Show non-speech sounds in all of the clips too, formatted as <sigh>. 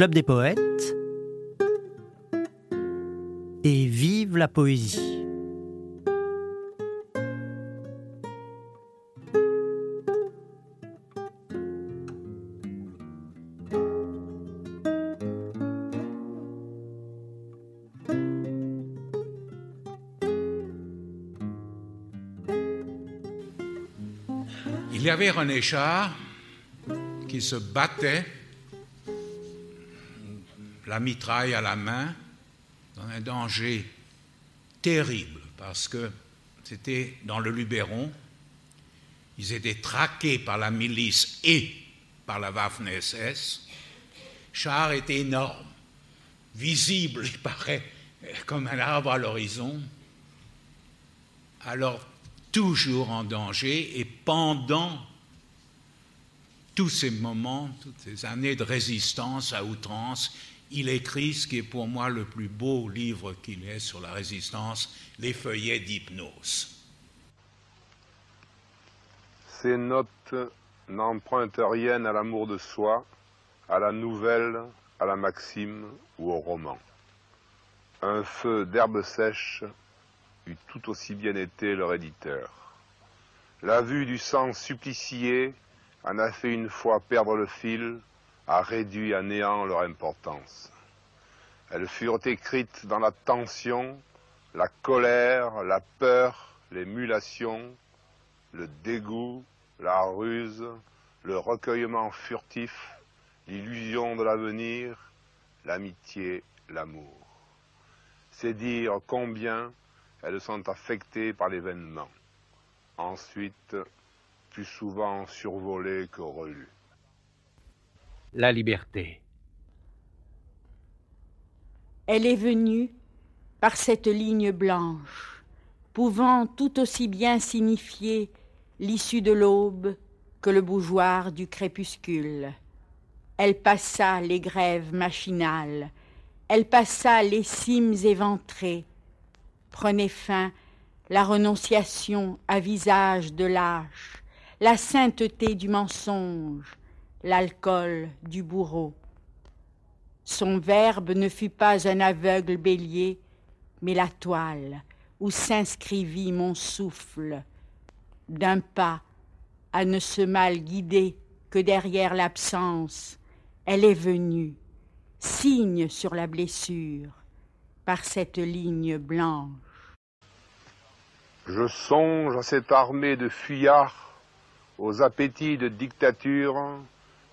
Club des poètes et vive la poésie. Il y avait René Char qui se battait, la mitraille à la main, dans un danger terrible, parce que c'était dans le Luberon, ils étaient traqués par la milice et par la Waffen-SS. Char était énorme, visible, il paraît, comme un arbre à l'horizon. Alors, toujours en danger et pendant tous ces moments, toutes ces années de résistance à outrance, il écrit ce qui est pour moi le plus beau livre qu'il ait sur la résistance, Les feuillets d'hypnose. Ces notes n'empruntent rien à l'amour de soi, à la nouvelle, à la maxime ou au roman. Un feu d'herbe sèche eût tout aussi bien été leur éditeur. La vue du sang supplicié en a fait une fois perdre le fil, a réduit à néant leur importance. Elles furent écrites dans la tension, la colère, la peur, l'émulation, le dégoût, la ruse, le recueillement furtif, l'illusion de l'avenir, l'amitié, l'amour. C'est dire combien elles sont affectées par l'événement. Ensuite, plus souvent survolées que relues. La liberté. Elle est venue par cette ligne blanche, pouvant tout aussi bien signifier l'issue de l'aube que le bougeoir du crépuscule. Elle passa les grèves machinales, elle passa les cimes éventrées, prenait fin la renonciation à visage de lâche, la sainteté du mensonge, l'alcool du bourreau. Son verbe ne fut pas un aveugle bélier, mais la toile où s'inscrivit mon souffle, d'un pas à ne se mal guider que derrière l'absence, elle est venue, signe sur la blessure, par cette ligne blanche. Je songe à cette armée de fuyards, aux appétits de dictature,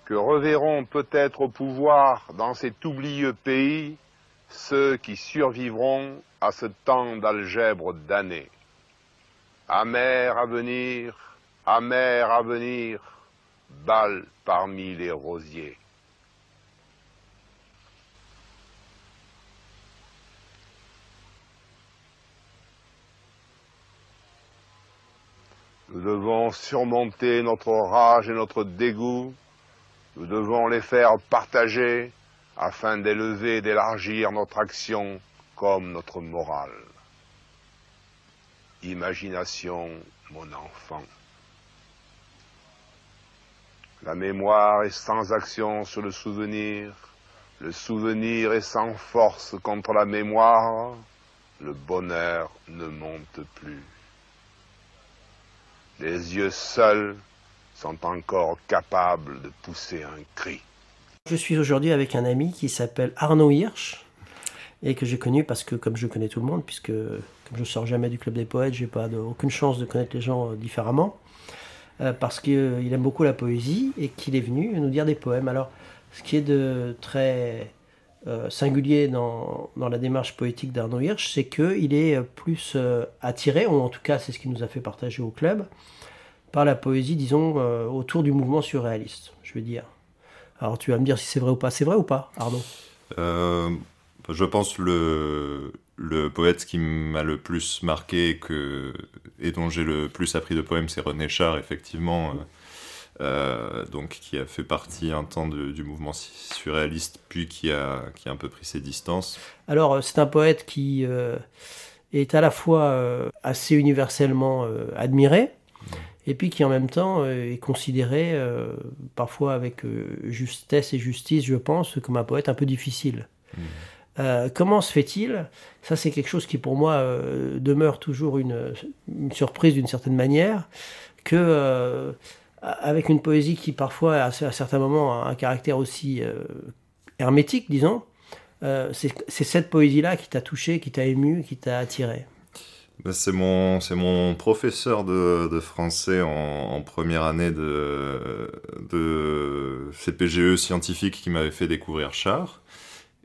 que reverront peut-être au pouvoir dans cet oublieux pays ceux qui survivront à ce temps d'algèbre damné. Amer avenir, amer avenir, balle parmi les rosiers. Nous devons surmonter notre rage et notre dégoût. Nous devons les faire partager afin d'élever et d'élargir notre action comme notre morale. Imagination, mon enfant. La mémoire est sans action sur le souvenir. Le souvenir est sans force contre la mémoire. Le bonheur ne monte plus. Les yeux seuls sont encore capables de pousser un cri. Je suis aujourd'hui avec un ami qui s'appelle Arnaud Hirsch et que j'ai connu parce que comme je connais tout le monde, puisque comme je sors jamais du club des poètes, j'ai pas aucune chance de connaître les gens euh, différemment, euh, parce qu'il aime beaucoup la poésie et qu'il est venu nous dire des poèmes. Alors, ce qui est de très euh, singulier dans, la démarche poétique d'Arnaud Hirsch, c'est qu'il est plus euh, attiré, ou en tout cas c'est ce qu'il nous a fait partager au club, par la poésie, disons, euh, autour du mouvement surréaliste, je veux dire. Alors tu vas me dire si c'est vrai ou pas. C'est vrai ou pas, Arnaud? Je pense le, le poète qui m'a le plus marqué que, et dont j'ai le plus appris de poèmes, c'est René Char, effectivement. Euh, donc qui a fait partie un temps de, du mouvement surréaliste, puis qui a, qui a un peu pris ses distances. Alors c'est un poète qui euh, est à la fois euh, assez universellement admiré, et puis qui en même temps est considéré, parfois avec justesse et justice, je pense, comme un poète un peu difficile. Mmh. comment se fait-il? Ça, c'est quelque chose qui, pour moi, demeure toujours une, une surprise d'une certaine manière, que avec une poésie qui parfois, à, certains moments, a un caractère aussi euh, hermétique, disons, euh, c'est cette poésie-là qui t'a touché, qui t'a ému, qui t'a attiré. Ben, c'est mon, mon professeur de, français en, première année de, CPGE scientifique qui m'avait fait découvrir Char.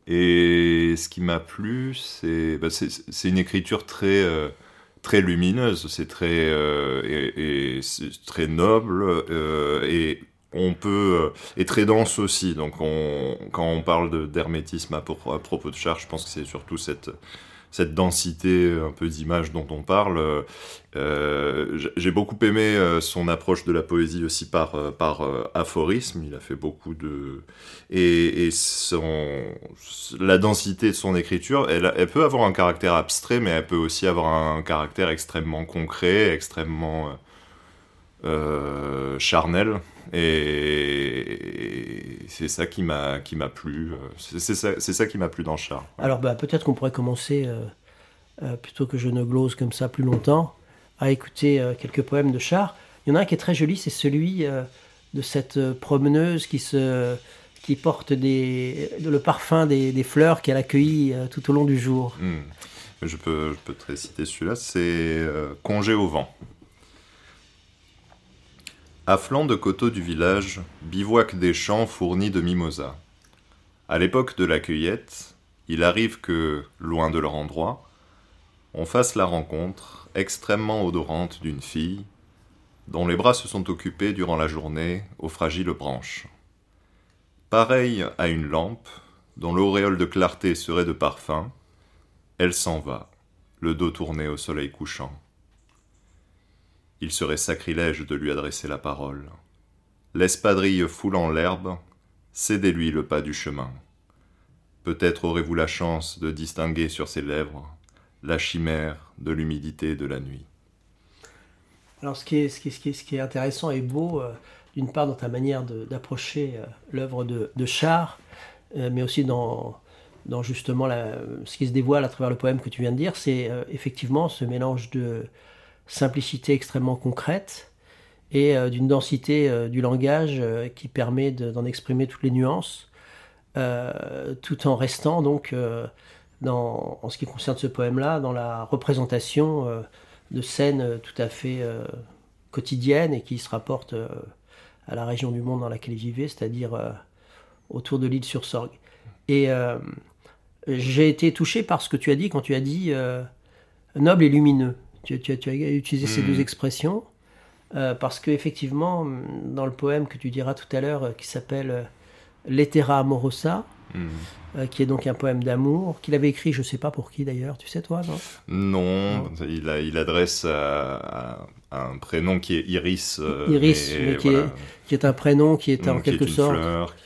Et ce qui m'a plu, c'est ben, une écriture très... Euh, très lumineuse, c'est très euh, et, très noble euh, et on peut et très dense aussi. Donc on, quand on parle d'hermétisme à, à, propos de Char, je pense que c'est surtout cette cette densité un peu d'image dont on parle. Euh, j'ai beaucoup aimé euh, son approche de la poésie aussi par, euh, par aphorisme. Il a fait beaucoup de... Et, et son, la densité de son écriture, elle, peut avoir un caractère abstrait, mais elle peut aussi avoir un caractère extrêmement concret, extrêmement charnel. Et, c'est ça qui m'a qui m'a plu. C'est ça, ça, qui m'a plu dans Char. Alors bah, peut-être qu'on pourrait commencer, plutôt que je ne glose comme ça plus longtemps, à écouter euh, quelques poèmes de Char. Il y en a un qui est très joli, c'est celui euh, de cette euh, promeneuse qui, se, qui porte des, le parfum des, fleurs qu'elle accueillit tout au long du jour. Hmm. Je, peux, je peux te réciter celui-là, c'est Congé au vent. À flanc de coteaux du village, bivouac des champs fournis de mimosas. À l'époque de la cueillette, il arrive que, loin de leur endroit, on fasse la rencontre extrêmement odorante d'une fille, dont les bras se sont occupés durant la journée aux fragiles branches. Pareille à une lampe, dont l'auréole de clarté serait de parfum, elle s'en va, le dos tourné au soleil couchant. Il serait sacrilège de lui adresser la parole. L'espadrille foulant l'herbe, cédez-lui le pas du chemin. Peut-être aurez-vous la chance de distinguer sur ses lèvres la chimère de l'humidité de la nuit. Alors ce qui est, ce qui est, ce qui est, intéressant et beau, euh, d'une part dans ta manière d'approcher euh, l'œuvre de, de, Char, euh, mais aussi dans, dans justement la, ce qui se dévoile à travers le poème que tu viens de dire, c'est effectivement ce mélange de simplicité extrêmement concrète et d'une densité du langage qui permet d'en exprimer toutes les nuances, tout en restant donc en ce qui concerne ce poème-là, dans la représentation euh, de scènes euh, tout à fait euh, quotidiennes et qui se rapportent à la région du monde dans laquelle il vivait, c'est-à-dire autour de l'île sur Sorgue. Et j'ai été touché par ce que tu as dit quand tu as dit noble et lumineux. Tu, tu, tu as utilisé ces deux hmm. expressions parce qu'effectivement, dans le poème que tu diras tout à l'heure, qui s'appelle L'Etera Amorosa, Euh, qui est donc un poème d'amour, qu'il avait écrit, je ne sais pas pour qui d'ailleurs, tu sais toi, non? Non, Il, a, il, adresse à, un prénom qui est Iris. Euh, Iris, mais qui, est, qui, est, un prénom qui est en quelque sorte.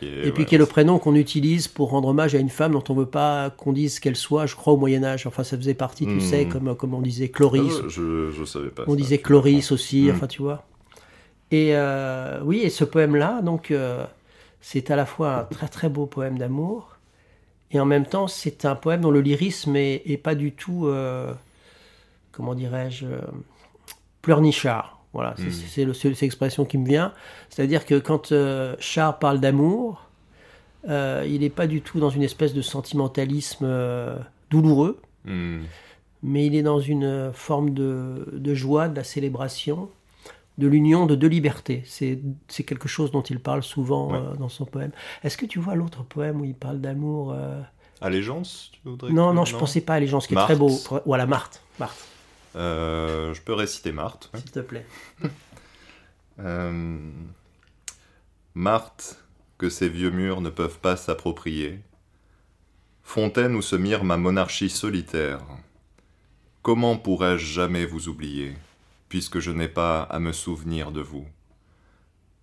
et puis qui est le prénom qu'on utilise pour rendre hommage à une femme dont on ne veut pas qu'on dise qu'elle soit, je crois, au Moyen-Âge. Enfin, ça faisait partie, tu sais, hmm. comme, comme on disait Chloris. Ah, je ne savais pas. On disait Chloris aussi, hmm. enfin, tu vois. Et euh, oui, et ce poème-là, donc, c'est à la fois un très très beau poème d'amour et en même temps, c'est un poème dont le lyrisme est, pas du tout, euh, comment dirais-je, euh, pleurnichard. Voilà, c'est hmm. cette expression qui me vient. C'est-à-dire que quand euh, Char parle d'amour, il n'est pas du tout dans une espèce de sentimentalisme douloureux, hmm. mais il est dans une forme de, de, joie, de la célébration, de l'union de deux libertés. C'est quelque chose dont il parle souvent euh, dans son poème. Est-ce que tu vois l'autre poème où il parle d'amour euh... Allégeance tu voudrais Non, non, je ne pensais pas à Allégeance, qui est très beau. Voilà, Marthe. Marthe. Euh, je peux réciter Marthe. S'il te plaît. <laughs> Euh, Marthe, que ces vieux murs ne peuvent pas s'approprier. Fontaine où se mire ma monarchie solitaire. Comment pourrais-je jamais vous oublier? Puisque je n'ai pas à me souvenir de vous.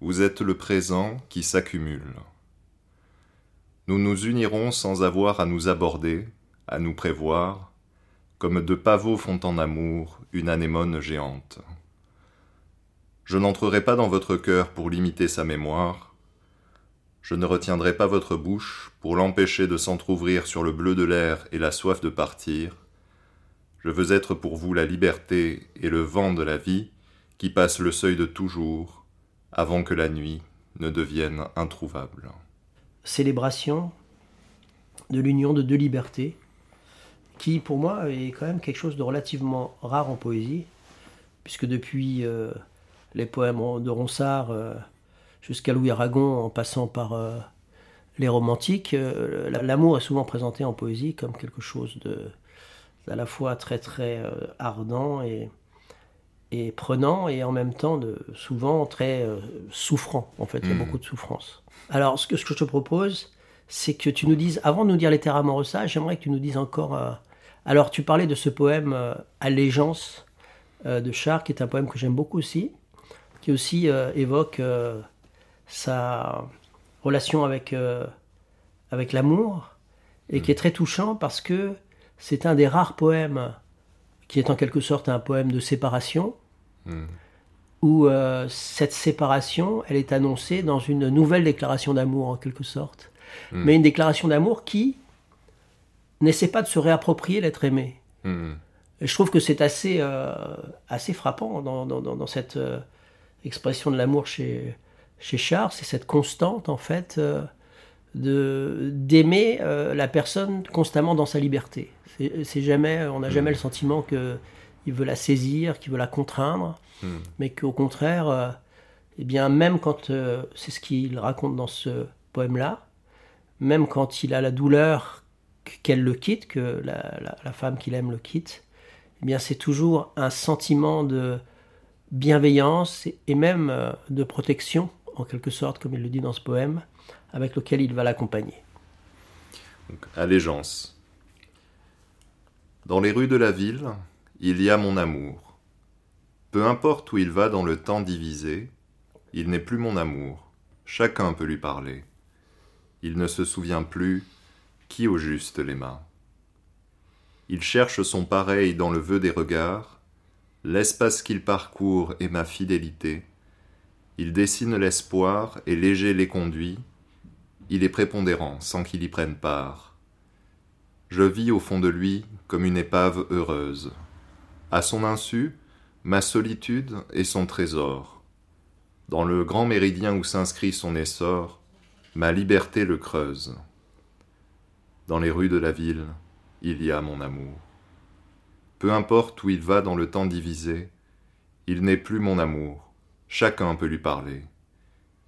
Vous êtes le présent qui s'accumule. Nous nous unirons sans avoir à nous aborder, à nous prévoir, comme deux pavots font en amour une anémone géante. Je n'entrerai pas dans votre cœur pour limiter sa mémoire. Je ne retiendrai pas votre bouche pour l'empêcher de s'entr'ouvrir sur le bleu de l'air et la soif de partir. Je veux être pour vous la liberté et le vent de la vie qui passe le seuil de toujours avant que la nuit ne devienne introuvable. Célébration de l'union de deux libertés, qui pour moi est quand même quelque chose de relativement rare en poésie, puisque depuis euh, les poèmes de Ronsard euh, jusqu'à Louis Aragon, en passant par euh, les romantiques, l'amour est souvent présenté en poésie comme quelque chose de à la fois très très ardent et, et prenant et en même temps de, souvent très souffrant. En fait, il y a mmh. beaucoup de souffrance. Alors, ce que, ce que je te propose, c'est que tu nous dises, avant de nous dire les terres j'aimerais que tu nous dises encore. Euh, alors, tu parlais de ce poème euh, Allégeance euh, de Char, qui est un poème que j'aime beaucoup aussi, qui aussi évoque sa relation avec, avec l'amour, et qui est très touchant parce que c'est un des rares poèmes qui est en quelque sorte un poème de séparation, hmm. où cette séparation, elle est annoncée dans une nouvelle déclaration d'amour en quelque sorte. Hmm. mais une déclaration d'amour qui n'essaie pas de se réapproprier l'être aimé. Hmm. Je trouve que c'est assez, euh, assez frappant dans, dans, dans cette euh, expression de l'amour chez, chez Charles, c'est cette constante en fait euh, de d'aimer la personne constamment dans sa liberté. C'est jamais, on n'a jamais hmm. le sentiment que il veut la saisir, qu'il veut la contraindre, mais qu'au contraire, eh bien même quand c'est ce qu'il raconte dans ce poème-là, même quand il a la douleur qu'elle le quitte, que la, femme qu'il aime le quitte, eh bien c'est toujours un sentiment de bienveillance et même euh, de protection, en quelque sorte, comme il le dit dans ce poème, avec lequel il va l'accompagner. Allégeance. Dans les rues de la ville, il y a mon amour. Peu importe où il va dans le temps divisé, il n'est plus mon amour. Chacun peut lui parler il ne se souvient plus qui au juste l'aima. Il cherche son pareil dans le vœu des regards, l'espace qu'il parcourt est ma fidélité, il dessine l'espoir et léger les conduit, il est prépondérant sans qu'il y prenne part. Je vis au fond de lui comme une épave heureuse. À son insu, ma solitude est son trésor. Dans le grand méridien où s'inscrit son essor, Ma liberté le creuse. Dans les rues de la ville, il y a mon amour. Peu importe où il va dans le temps divisé, il n'est plus mon amour. Chacun peut lui parler.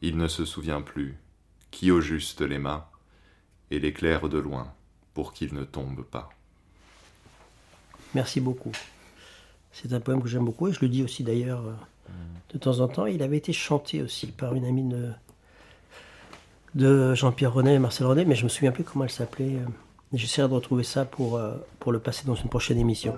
Il ne se souvient plus qui au juste l'aima et l'éclaire de loin pour qu'il ne tombe pas. Merci beaucoup. C'est un poème que j'aime beaucoup et je le dis aussi d'ailleurs euh, de temps en temps. Il avait été chanté aussi par une amie de, de Jean-Pierre René et Marcel René, mais je me souviens plus comment elle s'appelait. Euh, j'essaierai de retrouver ça pour, euh, pour le passer dans une prochaine émission.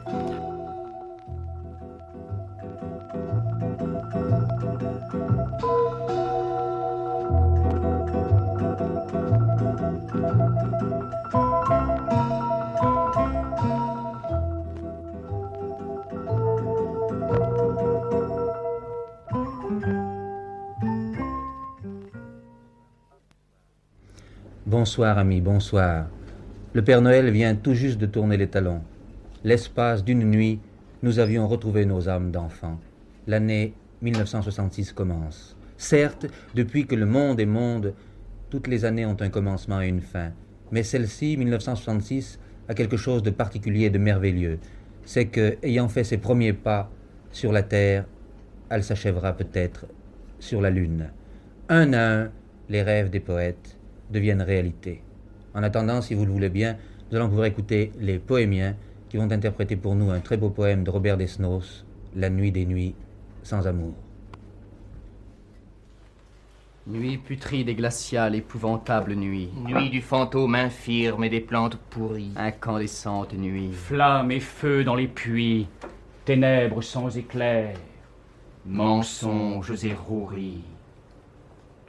Bonsoir, ami, bonsoir. Le Père Noël vient tout juste de tourner les talons. L'espace d'une nuit, nous avions retrouvé nos âmes d'enfants. L'année 1966 commence. Certes, depuis que le monde est monde, toutes les années ont un commencement et une fin. Mais celle-ci, 1966, a quelque chose de particulier et de merveilleux. C'est que, ayant fait ses premiers pas sur la Terre, elle s'achèvera peut-être sur la Lune. Un à un, les rêves des poètes, deviennent réalité. En attendant, si vous le voulez bien, nous allons pouvoir écouter les poémiens qui vont interpréter pour nous un très beau poème de Robert Desnos, La nuit des nuits sans amour. Nuit putride et glaciale, épouvantable nuit. Nuit du fantôme infirme et des plantes pourries. Incandescente nuit. Flammes et feux dans les puits, ténèbres sans éclair. Mensonges et roueries.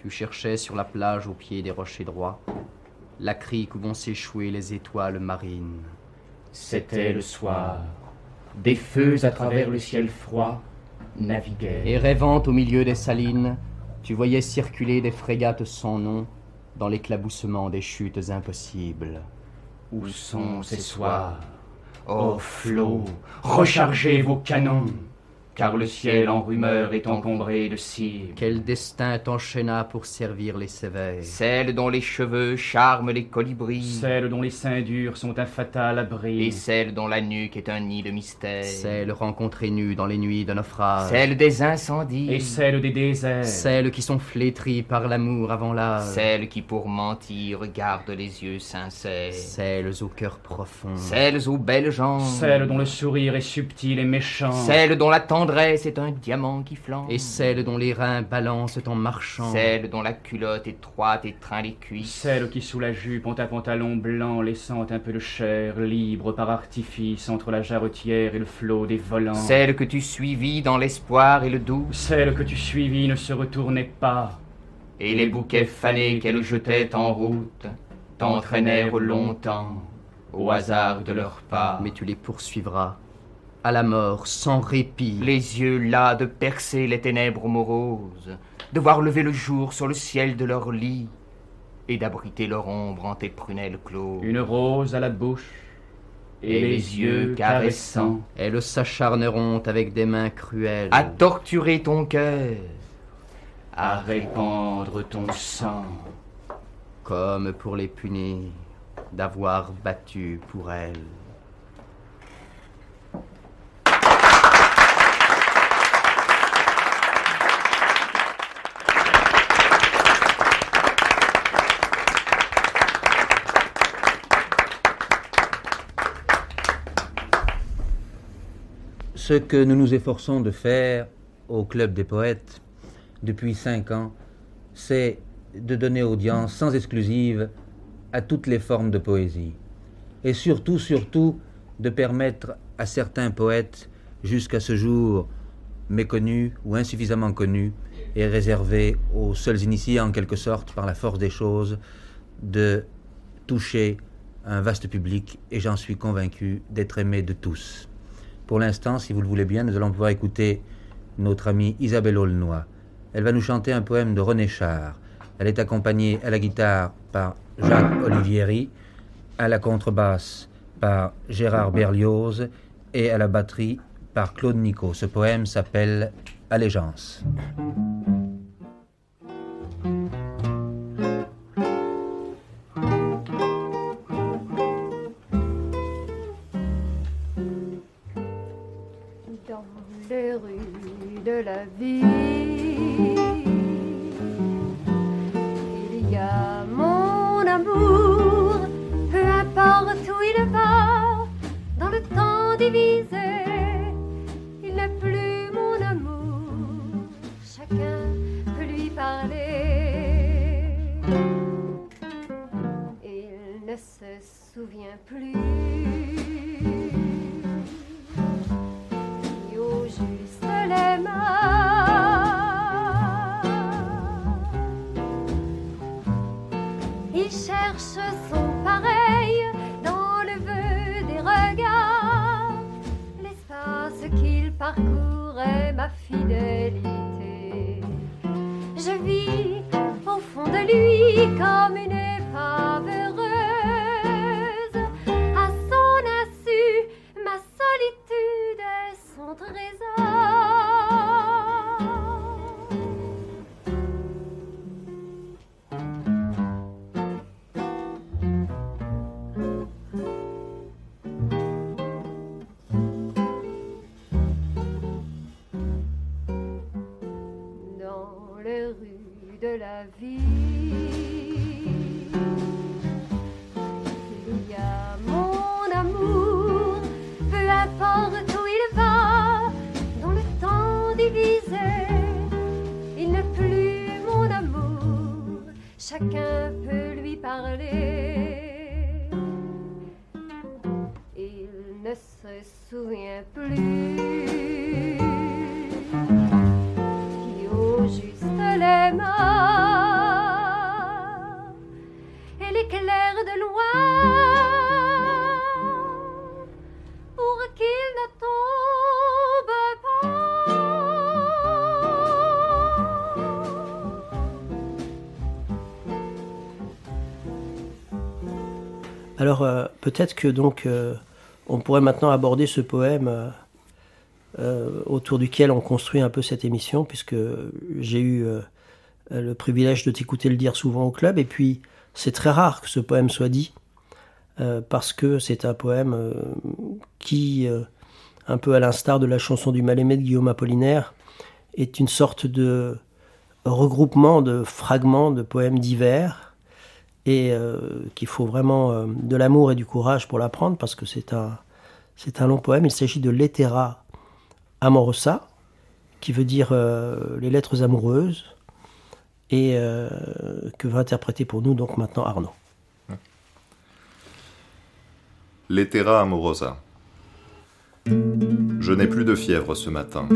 Tu cherchais sur la plage au pied des rochers droits la crique où vont s'échouer les étoiles marines. C'était le soir. Des feux à travers le ciel froid, naviguait. Et rêvant au milieu des salines, tu voyais circuler des frégates sans nom dans l'éclaboussement des chutes impossibles. Où sont ces soirs? Ô flots, rechargez vos canons car le ciel en rumeur est encombré de cire. Quel destin t'enchaîna pour servir les sévères? Celle dont les cheveux charment les colibris. Celle dont les seins durs sont un fatal abri. Et celle dont la nuque est un nid de mystère. Celle rencontrée nue dans les nuits de naufrage. Celle des incendies. Et celle des déserts. Celles qui sont flétries par l'amour avant l'âge. Celles qui pour mentir gardent les yeux sincères. Celles au cœur profond. Celles aux belles jambes. Celles dont le sourire est subtil et méchant. Celles dont la tendresse est un diamant qui flambe. Et celle dont les reins balancent en marchant. Celle dont la culotte étroite étreint les cuisses. Celle qui sous la jupe ont un pantalon blanc laissant un peu de chair libre par artifice entre la jarretière et le flot des volants. Celle que tu suivis dans l'espoir et le doux. Celle que tu suivis ne se retournait pas. Et les bouquets fanés qu'elle jetait en route t'entraînèrent longtemps au hasard de leurs pas. Mais tu les poursuivras à la mort sans répit. Les yeux las de percer les ténèbres moroses, de voir lever le jour sur le ciel de leur lit et d'abriter leur ombre en tes prunelles closes. Une rose à la bouche et, les yeux caressants. Elles s'acharneront avec des mains cruelles à torturer ton cœur, à répandre ton sang. Comme pour les punir d'avoir battu pour elles. Ce que nous nous efforçons de faire au Club des poètes depuis cinq ans, c'est de donner audience sans exclusive à toutes les formes de poésie. Et surtout, surtout, de permettre à certains poètes, jusqu'à ce jour méconnus ou insuffisamment connus, et réservés aux seuls initiés en quelque sorte par la force des choses, de toucher un vaste public et j'en suis convaincu d'être aimé de tous. Pour l'instant, si vous le voulez bien, nous allons pouvoir écouter notre amie Isabelle Aulnoy. Elle va nous chanter un poème de René Char. Elle est accompagnée à la guitare par Jacques Olivieri, à la contrebasse par Gérard Berlioz et à la batterie par Claude Nico. Ce poème s'appelle Allégeance. Lui parler. Il ne se souvient plus. La vie. Il y a mon amour, peu importe où il va, dans le temps divisé, il n'est plus mon amour, chacun peut lui parler. Il ne se souvient plus. Alors euh, peut-être que donc euh, on pourrait maintenant aborder ce poème euh, autour duquel on construit un peu cette émission, puisque j'ai eu le privilège de t'écouter le dire souvent au club, et puis c'est très rare que ce poème soit dit, parce que c'est un poème qui, un peu à l'instar de la chanson du mal-aimé de Guillaume Apollinaire, est une sorte de regroupement de fragments de poèmes divers et euh, qu'il faut vraiment euh, de l'amour et du courage pour l'apprendre parce que c'est un, c'est un long poème. Il s'agit de Lettera Amorosa, qui veut dire euh, les lettres amoureuses, et que va interpréter pour nous donc maintenant Arnaud. Lettera amorosa. Je n'ai plus de fièvre ce matin.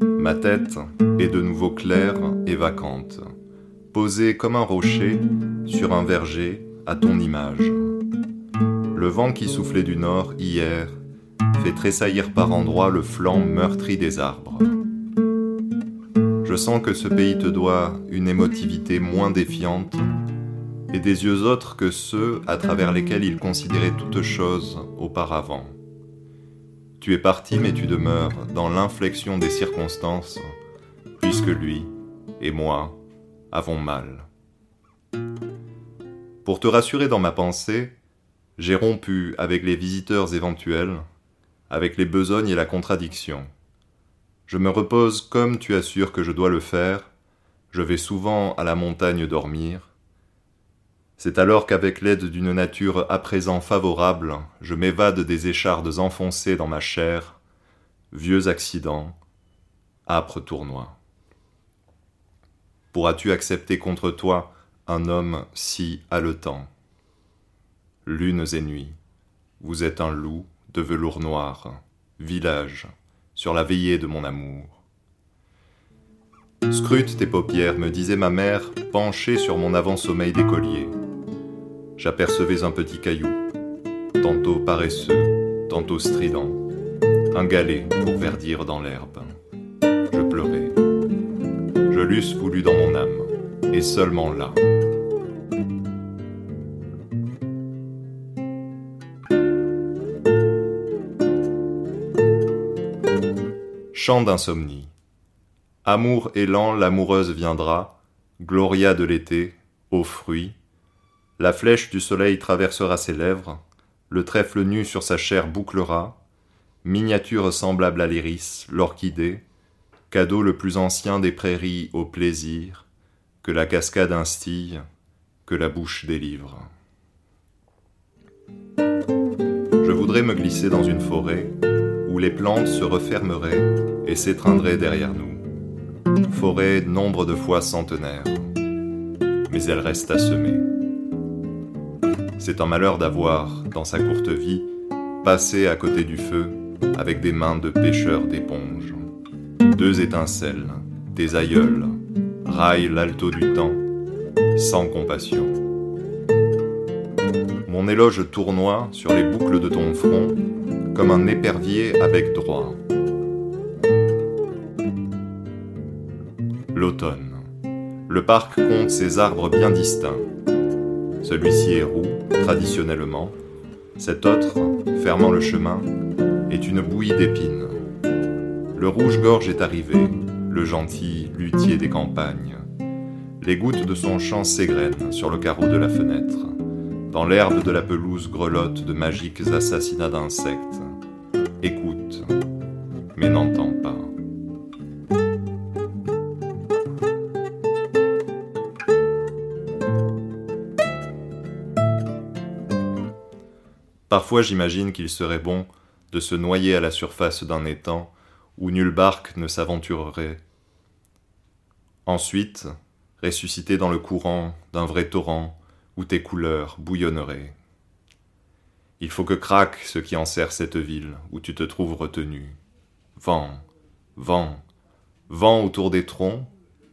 Ma tête est de nouveau claire et vacante, posée comme un rocher sur un verger à ton image. Le vent qui soufflait du nord hier fait tressaillir par endroits le flanc meurtri des arbres. Je sens que ce pays te doit une émotivité moins défiante et des yeux autres que ceux à travers lesquels il considérait toute chose auparavant. Tu es parti mais tu demeures dans l'inflexion des circonstances, puisque lui et moi avons mal. Pour te rassurer dans ma pensée, j'ai rompu avec les visiteurs éventuels, avec les besognes et la contradiction. Je me repose comme tu assures que je dois le faire, je vais souvent à la montagne dormir, c'est alors qu'avec l'aide d'une nature à présent favorable, je m'évade des échardes enfoncées dans ma chair, vieux accident, âpre tournoi. Pourras-tu accepter contre toi un homme si haletant? Lunes et nuits, vous êtes un loup de velours noir, village, sur la veillée de mon amour. Scrute tes paupières, me disait ma mère, penchée sur mon avant-sommeil d'écolier j'apercevais un petit caillou, tantôt paresseux, tantôt strident, un galet pour verdir dans l'herbe. L'eusse voulu dans mon âme, et seulement là. Chant d'insomnie. Amour élan, l'amoureuse viendra, gloria de l'été, aux fruits, la flèche du soleil traversera ses lèvres, le trèfle nu sur sa chair bouclera, miniature semblable à l'iris, l'orchidée, cadeau le plus ancien des prairies au plaisir, que la cascade instille, que la bouche délivre. Je voudrais me glisser dans une forêt où les plantes se refermeraient et s'étreindraient derrière nous. Forêt nombre de fois centenaire, mais elle reste à semer. C'est un malheur d'avoir, dans sa courte vie, passé à côté du feu avec des mains de pêcheur d'éponge. Deux étincelles, des aïeuls, raillent l'alto du temps, sans compassion. Mon éloge tournoie sur les boucles de ton front comme un épervier avec droit. L'automne. Le parc compte ses arbres bien distincts. Celui-ci est roux, traditionnellement. Cet autre, fermant le chemin, est une bouillie d'épines. Le rouge-gorge est arrivé, le gentil luthier des campagnes. Les gouttes de son chant s'égrènent sur le carreau de la fenêtre. Dans l'herbe de la pelouse grelottent de magiques assassinats d'insectes. Écoute, mais n'entends pas. Parfois j'imagine qu'il serait bon de se noyer à la surface d'un étang où nulle barque ne s'aventurerait. Ensuite, ressusciter dans le courant d'un vrai torrent où tes couleurs bouillonneraient. Il faut que craque ce qui enserre cette ville où tu te trouves retenu. Vent, vent, vent autour des troncs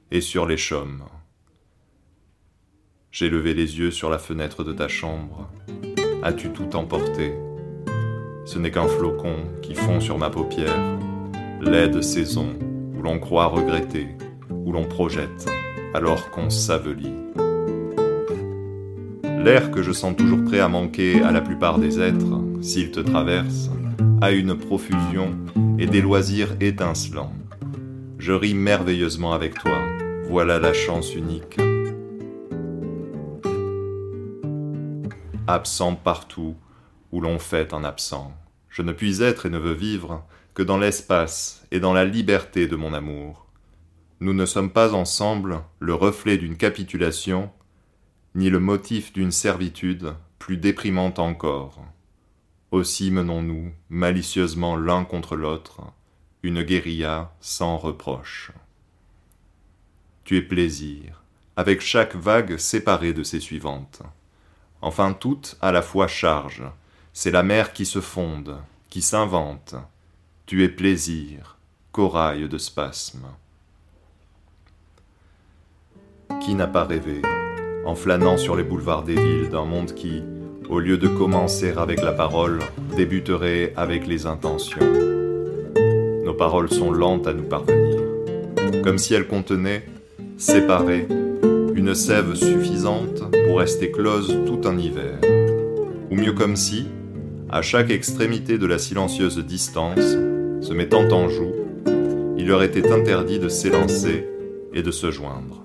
et sur les chaumes. J'ai levé les yeux sur la fenêtre de ta chambre. As-tu tout emporté? Ce n'est qu'un flocon qui fond sur ma paupière, laide saison où l'on croit regretter, où l'on projette alors qu'on s'avelit. L'air que je sens toujours prêt à manquer à la plupart des êtres, s'ils te traversent, a une profusion et des loisirs étincelants. Je ris merveilleusement avec toi, voilà la chance unique. Absent partout où l'on fait un absent, je ne puis être et ne veux vivre dans l'espace et dans la liberté de mon amour. Nous ne sommes pas ensemble le reflet d'une capitulation, ni le motif d'une servitude plus déprimante encore. Aussi menons-nous malicieusement l'un contre l'autre une guérilla sans reproche. Tu es plaisir, avec chaque vague séparée de ses suivantes. Enfin toutes à la fois charge, c'est la mer qui se fonde, qui s'invente. Tu es plaisir, corail de spasmes. Qui n'a pas rêvé, en flânant sur les boulevards des villes, d'un monde qui, au lieu de commencer avec la parole, débuterait avec les intentions Nos paroles sont lentes à nous parvenir, comme si elles contenaient, séparées, une sève suffisante pour rester close tout un hiver. Ou mieux comme si, à chaque extrémité de la silencieuse distance, se mettant en joue, il leur était interdit de s'élancer et de se joindre.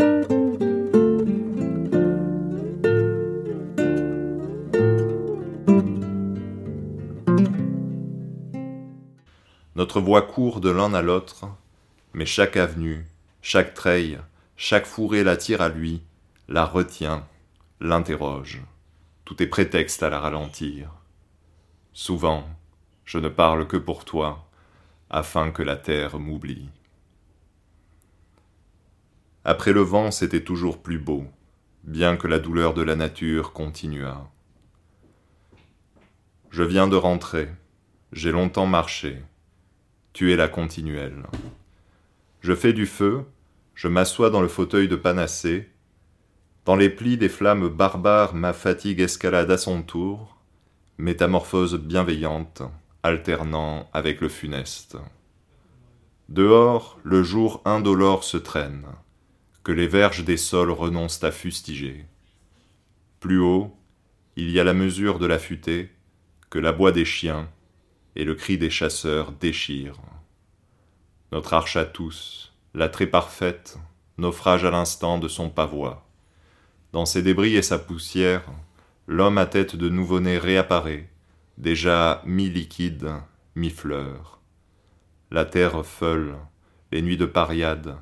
Notre voix court de l'un à l'autre, mais chaque avenue, chaque treille, chaque fourré l'attire à lui, la retient, l'interroge. Tout est prétexte à la ralentir. Souvent, je ne parle que pour toi, afin que la terre m'oublie. Après le vent, c'était toujours plus beau, bien que la douleur de la nature continuât. Je viens de rentrer, j'ai longtemps marché, tu es la continuelle. Je fais du feu, je m'assois dans le fauteuil de panacée, dans les plis des flammes barbares ma fatigue escalade à son tour, métamorphose bienveillante, alternant avec le funeste. Dehors, le jour indolore se traîne, que les verges des sols renoncent à fustiger. Plus haut, il y a la mesure de la futée, que l'aboie des chiens et le cri des chasseurs déchirent. Notre arche à tous, la très parfaite, naufrage à l'instant de son pavois. Dans ses débris et sa poussière, l'homme à tête de nouveau-né réapparaît, déjà mi-liquide, mi-fleur la terre feule, les nuits de pariade,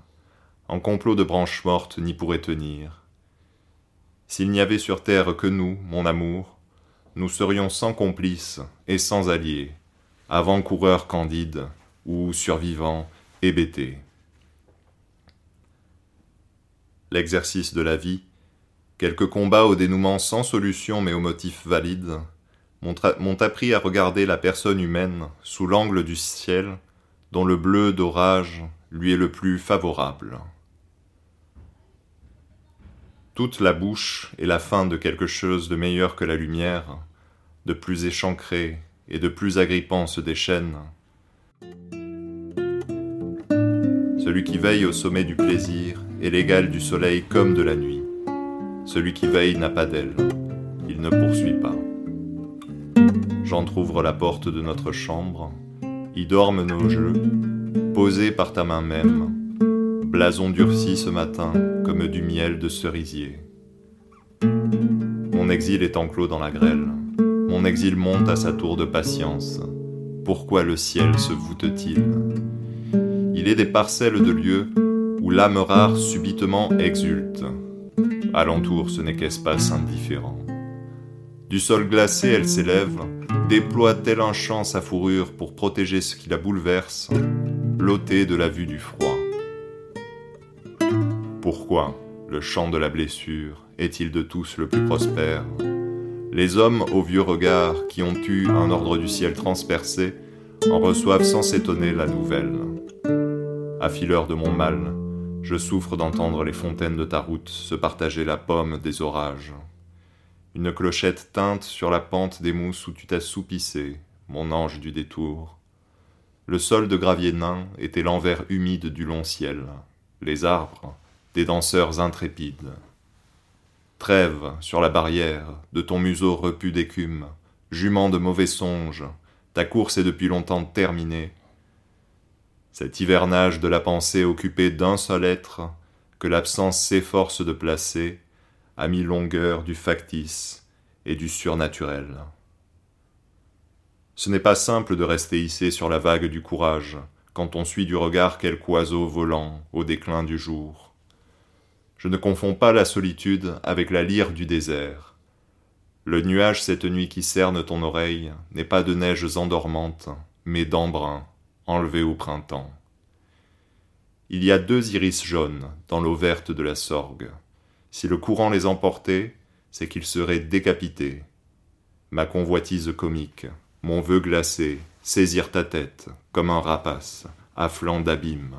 en complot de branches mortes n'y pourrait tenir. S'il n'y avait sur terre que nous, mon amour, nous serions sans complices et sans alliés, avant-coureurs candides ou survivants hébétés. L'exercice de la vie, quelques combats au dénouement sans solution mais au motif valide, m'ont appris à regarder la personne humaine sous l'angle du ciel dont le bleu d'orage lui est le plus favorable. Toute la bouche est la fin de quelque chose de meilleur que la lumière, de plus échancré et de plus agrippant se déchaîne. Celui qui veille au sommet du plaisir est l'égal du soleil comme de la nuit. Celui qui veille n'a pas d'aile, il ne poursuit pas. J'entr'ouvre la porte de notre chambre, y dorment nos jeux, posés par ta main même, blason durci ce matin comme du miel de cerisier. Mon exil est enclos dans la grêle, mon exil monte à sa tour de patience. Pourquoi le ciel se voûte-t-il? Il est des parcelles de lieux où l'âme rare subitement exulte. Alentour, ce n'est qu'espace indifférent. Du sol glacé, elle s'élève, déploie-t-elle un champ sa fourrure pour protéger ce qui la bouleverse, l'ôter de la vue du froid? Pourquoi le champ de la blessure est-il de tous le plus prospère? Les hommes aux vieux regards qui ont eu un ordre du ciel transpercé en reçoivent sans s'étonner la nouvelle. Affileur de mon mal, je souffre d'entendre les fontaines de ta route se partager la pomme des orages. Une clochette teinte sur la pente des mousses où tu t'assoupissais, mon ange du détour. Le sol de gravier nain était l'envers humide du long ciel, les arbres, des danseurs intrépides. Trêve sur la barrière de ton museau repu d'écume, jument de mauvais songes, ta course est depuis longtemps terminée. Cet hivernage de la pensée occupé d'un seul être, que l'absence s'efforce de placer, à mi-longueur du factice et du surnaturel. Ce n'est pas simple de rester hissé sur la vague du courage, quand on suit du regard quelque oiseau volant au déclin du jour. Je ne confonds pas la solitude avec la lyre du désert. Le nuage cette nuit qui cerne ton oreille n'est pas de neiges endormantes, mais d'embrun, enlevé au printemps. Il y a deux iris jaunes dans l'eau verte de la sorgue. Si le courant les emportait, c'est qu'ils seraient décapités. Ma convoitise comique, mon vœu glacé, saisir ta tête, comme un rapace, à flanc d'abîme.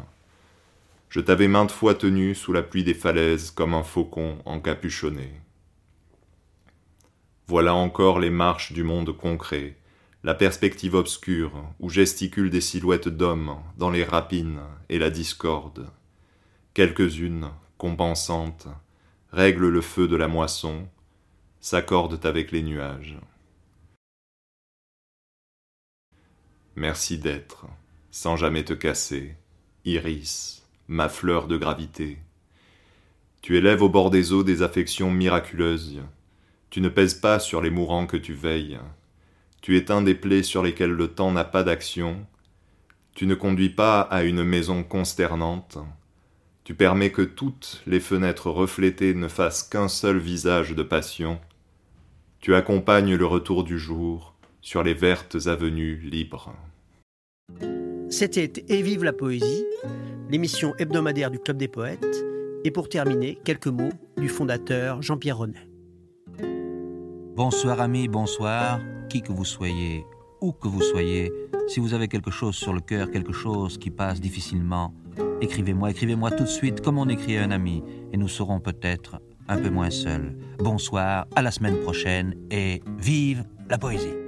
Je t'avais maintes fois tenu sous la pluie des falaises comme un faucon encapuchonné. Voilà encore les marches du monde concret, la perspective obscure où gesticulent des silhouettes d'hommes dans les rapines et la discorde. Quelques-unes, compensantes, règlent le feu de la moisson, s'accordent avec les nuages. Merci d'être, sans jamais te casser, Iris, ma fleur de gravité. Tu élèves au bord des eaux des affections miraculeuses. Tu ne pèses pas sur les mourants que tu veilles. Tu éteins des plaies sur lesquelles le temps n'a pas d'action. Tu ne conduis pas à une maison consternante. Tu permets que toutes les fenêtres reflétées ne fassent qu'un seul visage de passion. Tu accompagnes le retour du jour sur les vertes avenues libres. C'était Et vive la poésie, l'émission hebdomadaire du Club des poètes, et pour terminer, quelques mots du fondateur Jean-Pierre Renet. Bonsoir amis, bonsoir, qui que vous soyez, où que vous soyez, si vous avez quelque chose sur le cœur, quelque chose qui passe difficilement, écrivez-moi, écrivez-moi tout de suite comme on écrit à un ami, et nous serons peut-être un peu moins seuls. Bonsoir, à la semaine prochaine, et vive la poésie.